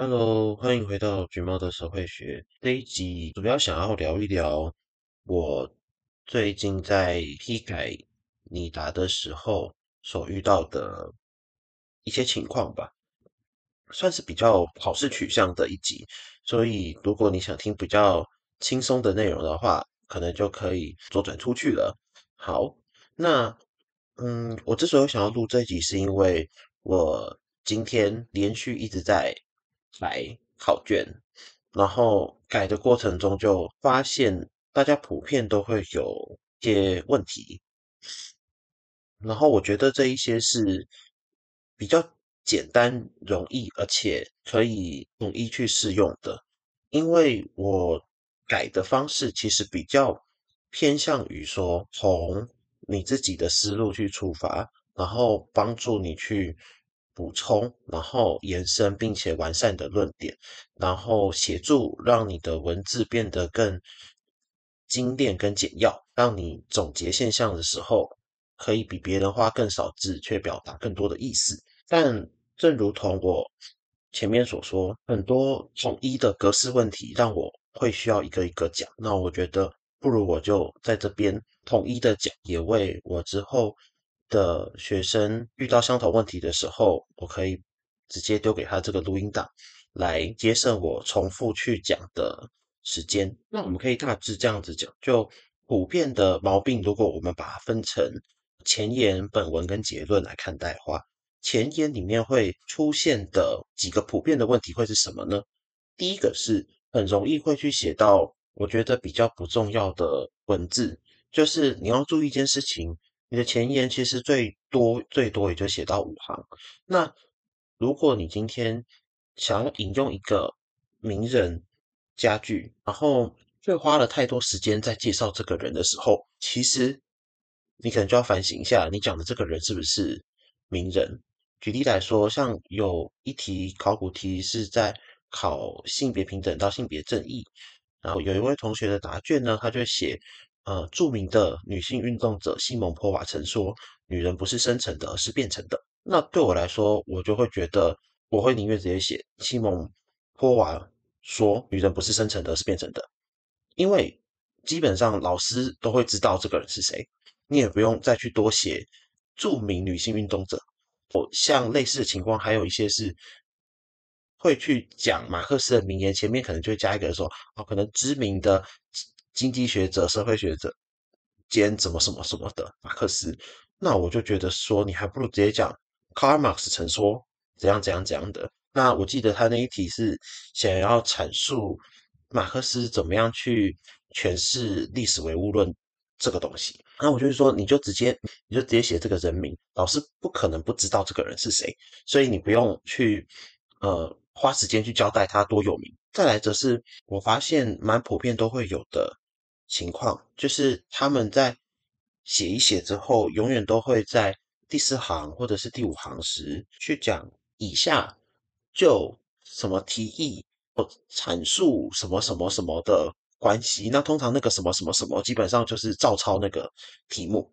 Hello，欢迎回到橘猫的社会学。这一集主要想要聊一聊我最近在批改你答的时候所遇到的一些情况吧，算是比较考试取向的一集。所以如果你想听比较轻松的内容的话，可能就可以左转出去了。好，那嗯，我之所以想要录这一集，是因为我今天连续一直在来考卷，然后改的过程中就发现大家普遍都会有一些问题，然后我觉得这一些是比较简单、容易，而且可以统一去适用的，因为我。改的方式其实比较偏向于说，从你自己的思路去出发，然后帮助你去补充，然后延伸并且完善的论点，然后协助让你的文字变得更精炼、跟简要，让你总结现象的时候可以比别人花更少字却表达更多的意思。但正如同我前面所说，很多统一的格式问题让我。会需要一个一个讲，那我觉得不如我就在这边统一的讲，也为我之后的学生遇到相同问题的时候，我可以直接丢给他这个录音档，来节省我重复去讲的时间。那我们可以大致这样子讲，就普遍的毛病，如果我们把它分成前言、本文跟结论来看待的话，前言里面会出现的几个普遍的问题会是什么呢？第一个是。很容易会去写到我觉得比较不重要的文字，就是你要注意一件事情，你的前言其实最多最多也就写到五行。那如果你今天想要引用一个名人佳句，然后却花了太多时间在介绍这个人的时候，其实你可能就要反省一下，你讲的这个人是不是名人？举例来说，像有一题考古题是在。考性别平等到性别正义，然后有一位同学的答卷呢，他就写，呃，著名的女性运动者西蒙波娃曾说：“女人不是生成的，而是变成的。”那对我来说，我就会觉得，我会宁愿直接写西蒙波娃说：“女人不是生成的，而是变成的。”因为基本上老师都会知道这个人是谁，你也不用再去多写著名女性运动者。我像类似的情况，还有一些是。会去讲马克思的名言，前面可能就会加一个说，哦，可能知名的经济学者、社会学者兼怎么什么什么的马克思，那我就觉得说，你还不如直接讲卡尔马克思曾说怎样怎样怎样的。那我记得他那一题是想要阐述马克思怎么样去诠释历史唯物论这个东西，那我就是说，你就直接你就直接写这个人名，老师不可能不知道这个人是谁，所以你不用去呃。花时间去交代他多有名。再来则是我发现蛮普遍都会有的情况，就是他们在写一写之后，永远都会在第四行或者是第五行时去讲以下就什么提议或阐述什么什么什么的关系。那通常那个什么什么什么基本上就是照抄那个题目。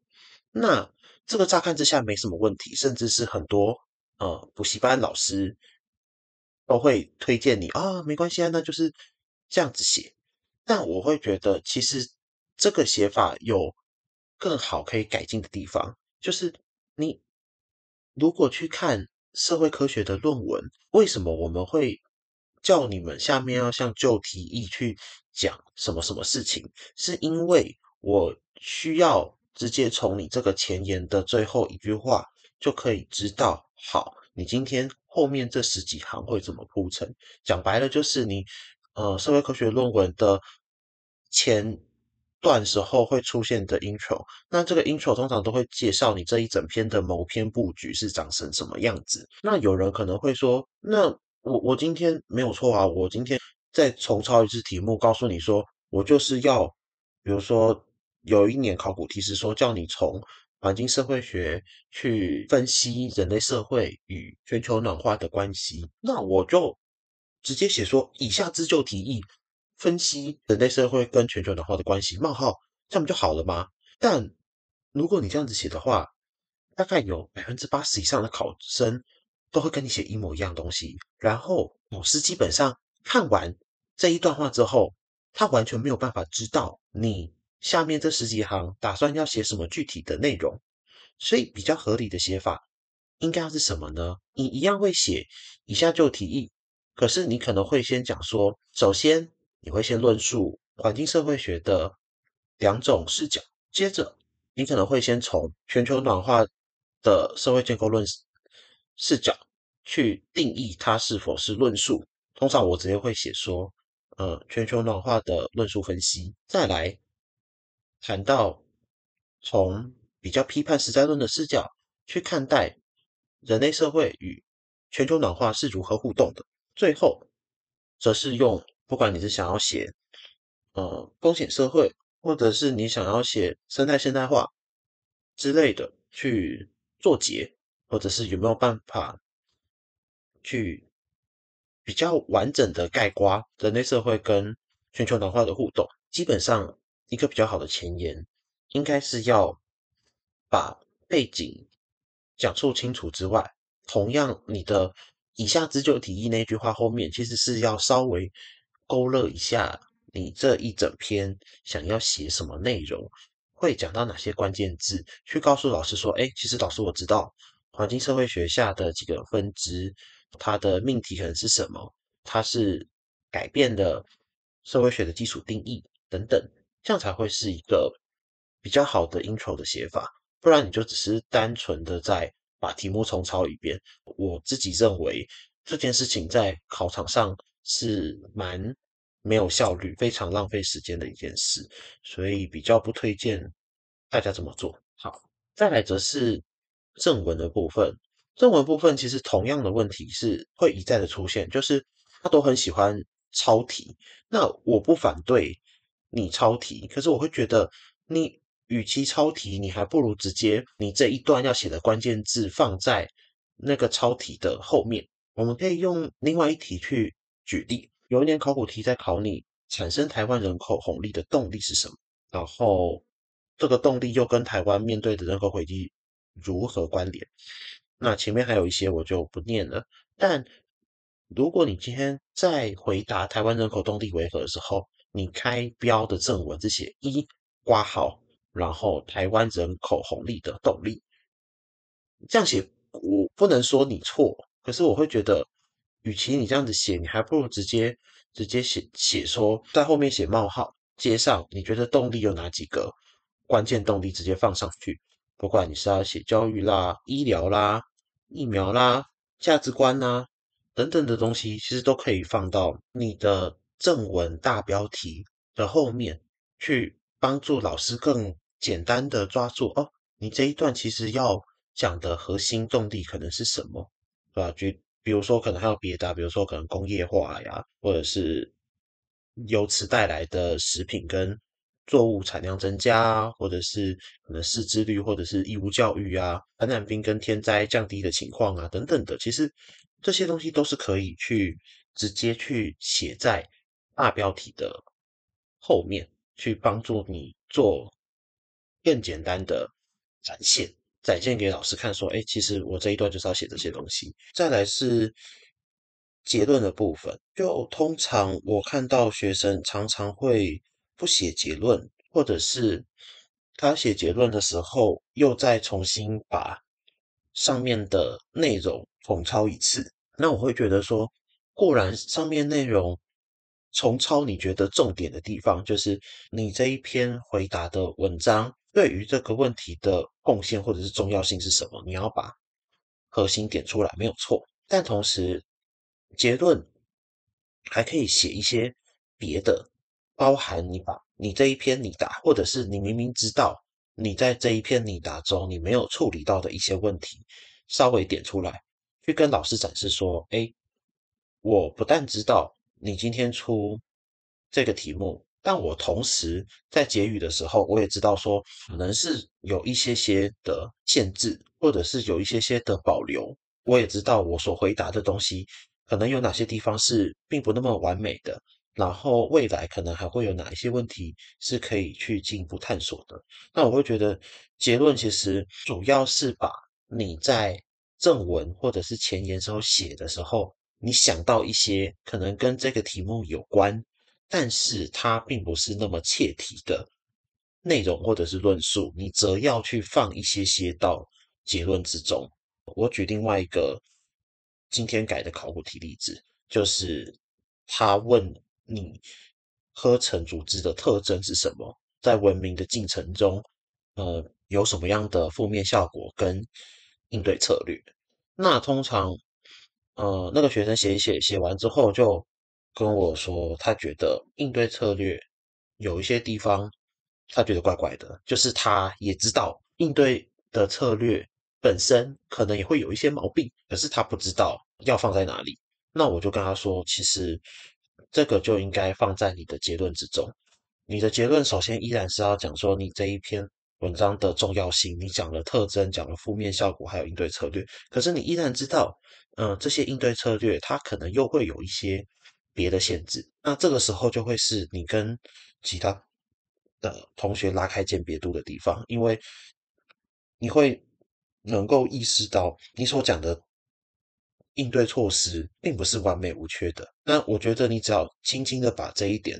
那这个乍看之下没什么问题，甚至是很多呃补习班老师。都会推荐你啊，没关系啊，那就是这样子写。但我会觉得，其实这个写法有更好可以改进的地方。就是你如果去看社会科学的论文，为什么我们会叫你们下面要像就题意去讲什么什么事情？是因为我需要直接从你这个前言的最后一句话就可以知道，好，你今天。后面这十几行会怎么铺陈？讲白了就是你，呃，社会科学论文的前段时候会出现的 intro，那这个 intro 通常都会介绍你这一整篇的谋篇布局是长成什么样子。那有人可能会说，那我我今天没有错啊，我今天再重抄一次题目，告诉你说，我就是要，比如说有一年考古题是说叫你从。环境社会学去分析人类社会与全球暖化的关系，那我就直接写说，以下之就提议分析人类社会跟全球暖化的关系，冒号，这样不就好了吗？但如果你这样子写的话，大概有百分之八十以上的考生都会跟你写一模一样东西，然后老师基本上看完这一段话之后，他完全没有办法知道你下面这十几行打算要写什么具体的内容，所以比较合理的写法应该要是什么呢？你一样会写以下就提议，可是你可能会先讲说，首先你会先论述环境社会学的两种视角，接着你可能会先从全球暖化的社会建构论视角去定义它是否是论述。通常我直接会写说。呃，全球暖化的论述分析，再来谈到从比较批判实在论的视角去看待人类社会与全球暖化是如何互动的，最后则是用不管你是想要写呃风险社会，或者是你想要写生态现代化之类的去做结，或者是有没有办法去。比较完整的概括人类社会跟全球暖化的互动，基本上一个比较好的前言，应该是要把背景讲述清楚之外，同样你的以下之就题意那句话后面，其实是要稍微勾勒一下你这一整篇想要写什么内容，会讲到哪些关键字，去告诉老师说，哎，其实老师我知道环境社会学下的几个分支。它的命题可能是什么？它是改变的社会学的基础定义等等，这样才会是一个比较好的 intro 的写法。不然你就只是单纯的在把题目重抄一遍。我自己认为这件事情在考场上是蛮没有效率、非常浪费时间的一件事，所以比较不推荐大家这么做。好，再来则是正文的部分。正文部分其实同样的问题是会一再的出现，就是他都很喜欢抄题。那我不反对你抄题，可是我会觉得你与其抄题，你还不如直接你这一段要写的关键字放在那个抄题的后面。我们可以用另外一题去举例，有一年考古题在考你产生台湾人口红利的动力是什么，然后这个动力又跟台湾面对的人口危机如何关联？那前面还有一些我就不念了，但如果你今天在回答台湾人口动力为何的时候，你开标的正文是写一括号，然后台湾人口红利的动力，这样写我不能说你错，可是我会觉得，与其你这样子写，你还不如直接直接写写说在后面写冒号，接上你觉得动力有哪几个关键动力，直接放上去。不管你是要写教育啦、医疗啦、疫苗啦、价值观啦等等的东西，其实都可以放到你的正文大标题的后面，去帮助老师更简单的抓住哦。你这一段其实要讲的核心动力可能是什么，对吧？就比如说可能还有别的，比如说可能工业化呀，或者是由此带来的食品跟。作物产量增加啊，或者是可能识字率，或者是义务教育啊，传染病跟天灾降低的情况啊，等等的，其实这些东西都是可以去直接去写在大标题的后面，去帮助你做更简单的展现，展现给老师看，说，哎，其实我这一段就是要写这些东西。再来是结论的部分，就通常我看到学生常常会。不写结论，或者是他写结论的时候，又再重新把上面的内容重抄一次。那我会觉得说，固然上面内容重抄，你觉得重点的地方，就是你这一篇回答的文章对于这个问题的贡献或者是重要性是什么，你要把核心点出来，没有错。但同时，结论还可以写一些别的。包含你把你这一篇拟答，或者是你明明知道你在这一篇拟答中你没有处理到的一些问题，稍微点出来，去跟老师展示说：哎，我不但知道你今天出这个题目，但我同时在结语的时候，我也知道说可能是有一些些的限制，或者是有一些些的保留。我也知道我所回答的东西，可能有哪些地方是并不那么完美的。然后未来可能还会有哪一些问题是可以去进一步探索的？那我会觉得结论其实主要是把你在正文或者是前言时候写的时候，你想到一些可能跟这个题目有关，但是它并不是那么切题的内容或者是论述，你则要去放一些些到结论之中。我举另外一个今天改的考古题例子，就是他问你科层组织的特征是什么，在文明的进程中，呃，有什么样的负面效果跟应对策略？那通常，呃，那个学生写一写，写完之后就跟我说，他觉得应对策略有一些地方他觉得怪怪的，就是他也知道应对的策略。本身可能也会有一些毛病，可是他不知道要放在哪里。那我就跟他说，其实这个就应该放在你的结论之中。你的结论首先依然是要讲说你这一篇文章的重要性，你讲了特征，讲了负面效果，还有应对策略。可是你依然知道，嗯、呃，这些应对策略它可能又会有一些别的限制。那这个时候就会是你跟其他的同学拉开鉴别度的地方，因为你会。能够意识到你所讲的应对措施并不是完美无缺的，那我觉得你只要轻轻的把这一点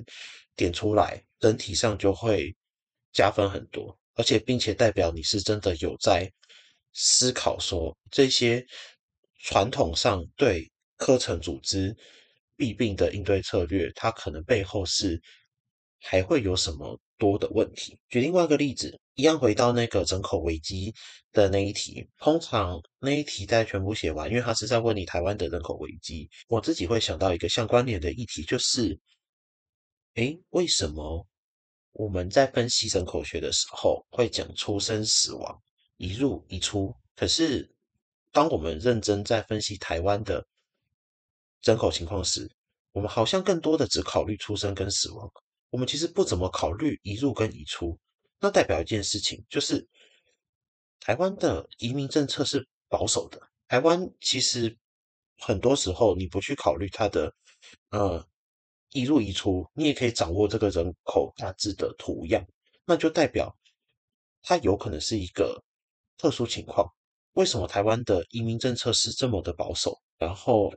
点出来，整体上就会加分很多，而且并且代表你是真的有在思考说这些传统上对课程组织弊病的应对策略，它可能背后是还会有什么多的问题。举另外一个例子。一样回到那个人口危机的那一题，通常那一题在全部写完，因为他是在问你台湾的人口危机。我自己会想到一个相关联的议题，就是，诶，为什么我们在分析人口学的时候会讲出生、死亡、移入、移出？可是当我们认真在分析台湾的人口情况时，我们好像更多的只考虑出生跟死亡，我们其实不怎么考虑移入跟移出。那代表一件事情，就是台湾的移民政策是保守的。台湾其实很多时候你不去考虑它的呃移入移出，你也可以掌握这个人口大致的图样，那就代表它有可能是一个特殊情况。为什么台湾的移民政策是这么的保守？然后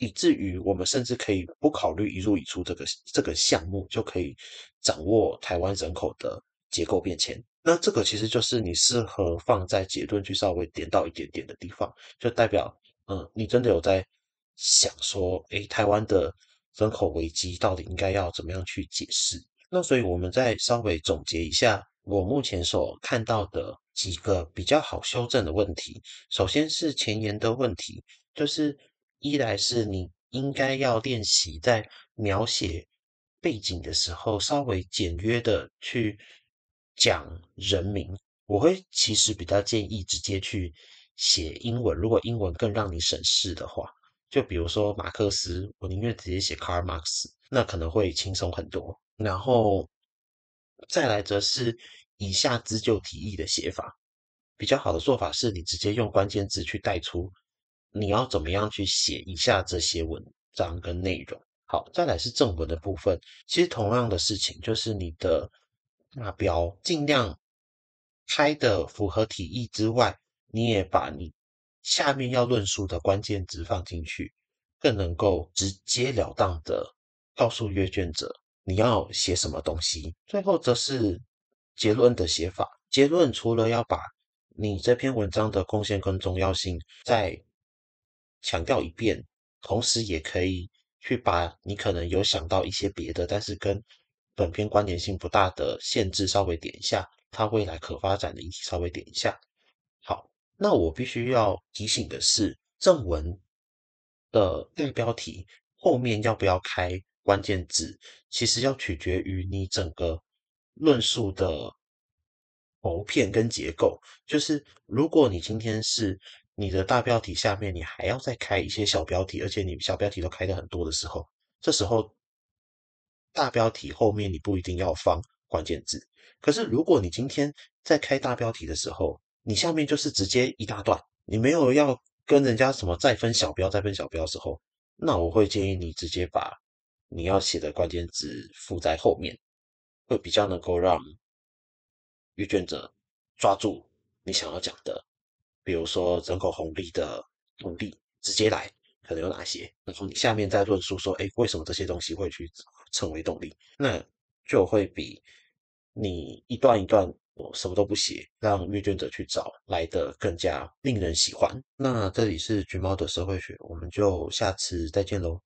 以至于我们甚至可以不考虑移入移出这个这个项目，就可以掌握台湾人口的。结构变迁，那这个其实就是你适合放在结论去稍微点到一点点的地方，就代表，嗯，你真的有在想说，诶，台湾的人口危机到底应该要怎么样去解释？那所以我们再稍微总结一下，我目前所看到的几个比较好修正的问题。首先是前言的问题，就是一来是你应该要练习在描写背景的时候，稍微简约的去。讲人名，我会其实比较建议直接去写英文。如果英文更让你省事的话，就比如说马克思，我宁愿直接写 Karl Marx，那可能会轻松很多。然后再来则是以下自救提议的写法，比较好的做法是你直接用关键字去带出你要怎么样去写以下这些文章跟内容。好，再来是正文的部分，其实同样的事情就是你的。大标尽量开的符合题意之外，你也把你下面要论述的关键词放进去，更能够直截了当的告诉阅卷者你要写什么东西。最后则是结论的写法，结论除了要把你这篇文章的贡献跟重要性在强调一遍，同时也可以去把你可能有想到一些别的，但是跟本篇关联性不大的限制稍微点一下，它未来可发展的议题稍微点一下。好，那我必须要提醒的是，正文的大标题后面要不要开关键字，其实要取决于你整个论述的谋篇跟结构。就是如果你今天是你的大标题下面你还要再开一些小标题，而且你小标题都开的很多的时候，这时候。大标题后面你不一定要放关键字，可是如果你今天在开大标题的时候，你下面就是直接一大段，你没有要跟人家什么再分小标、再分小标的时候，那我会建议你直接把你要写的关键字附在后面，会比较能够让阅卷者抓住你想要讲的比如说人口红利的动力直接来，可能有哪些？然后你下面再论述说，哎，为什么这些东西会去成为动力？那就会比你一段一段我什么都不写，让阅卷者去找来的更加令人喜欢。那这里是橘猫的社会学，我们就下次再见喽。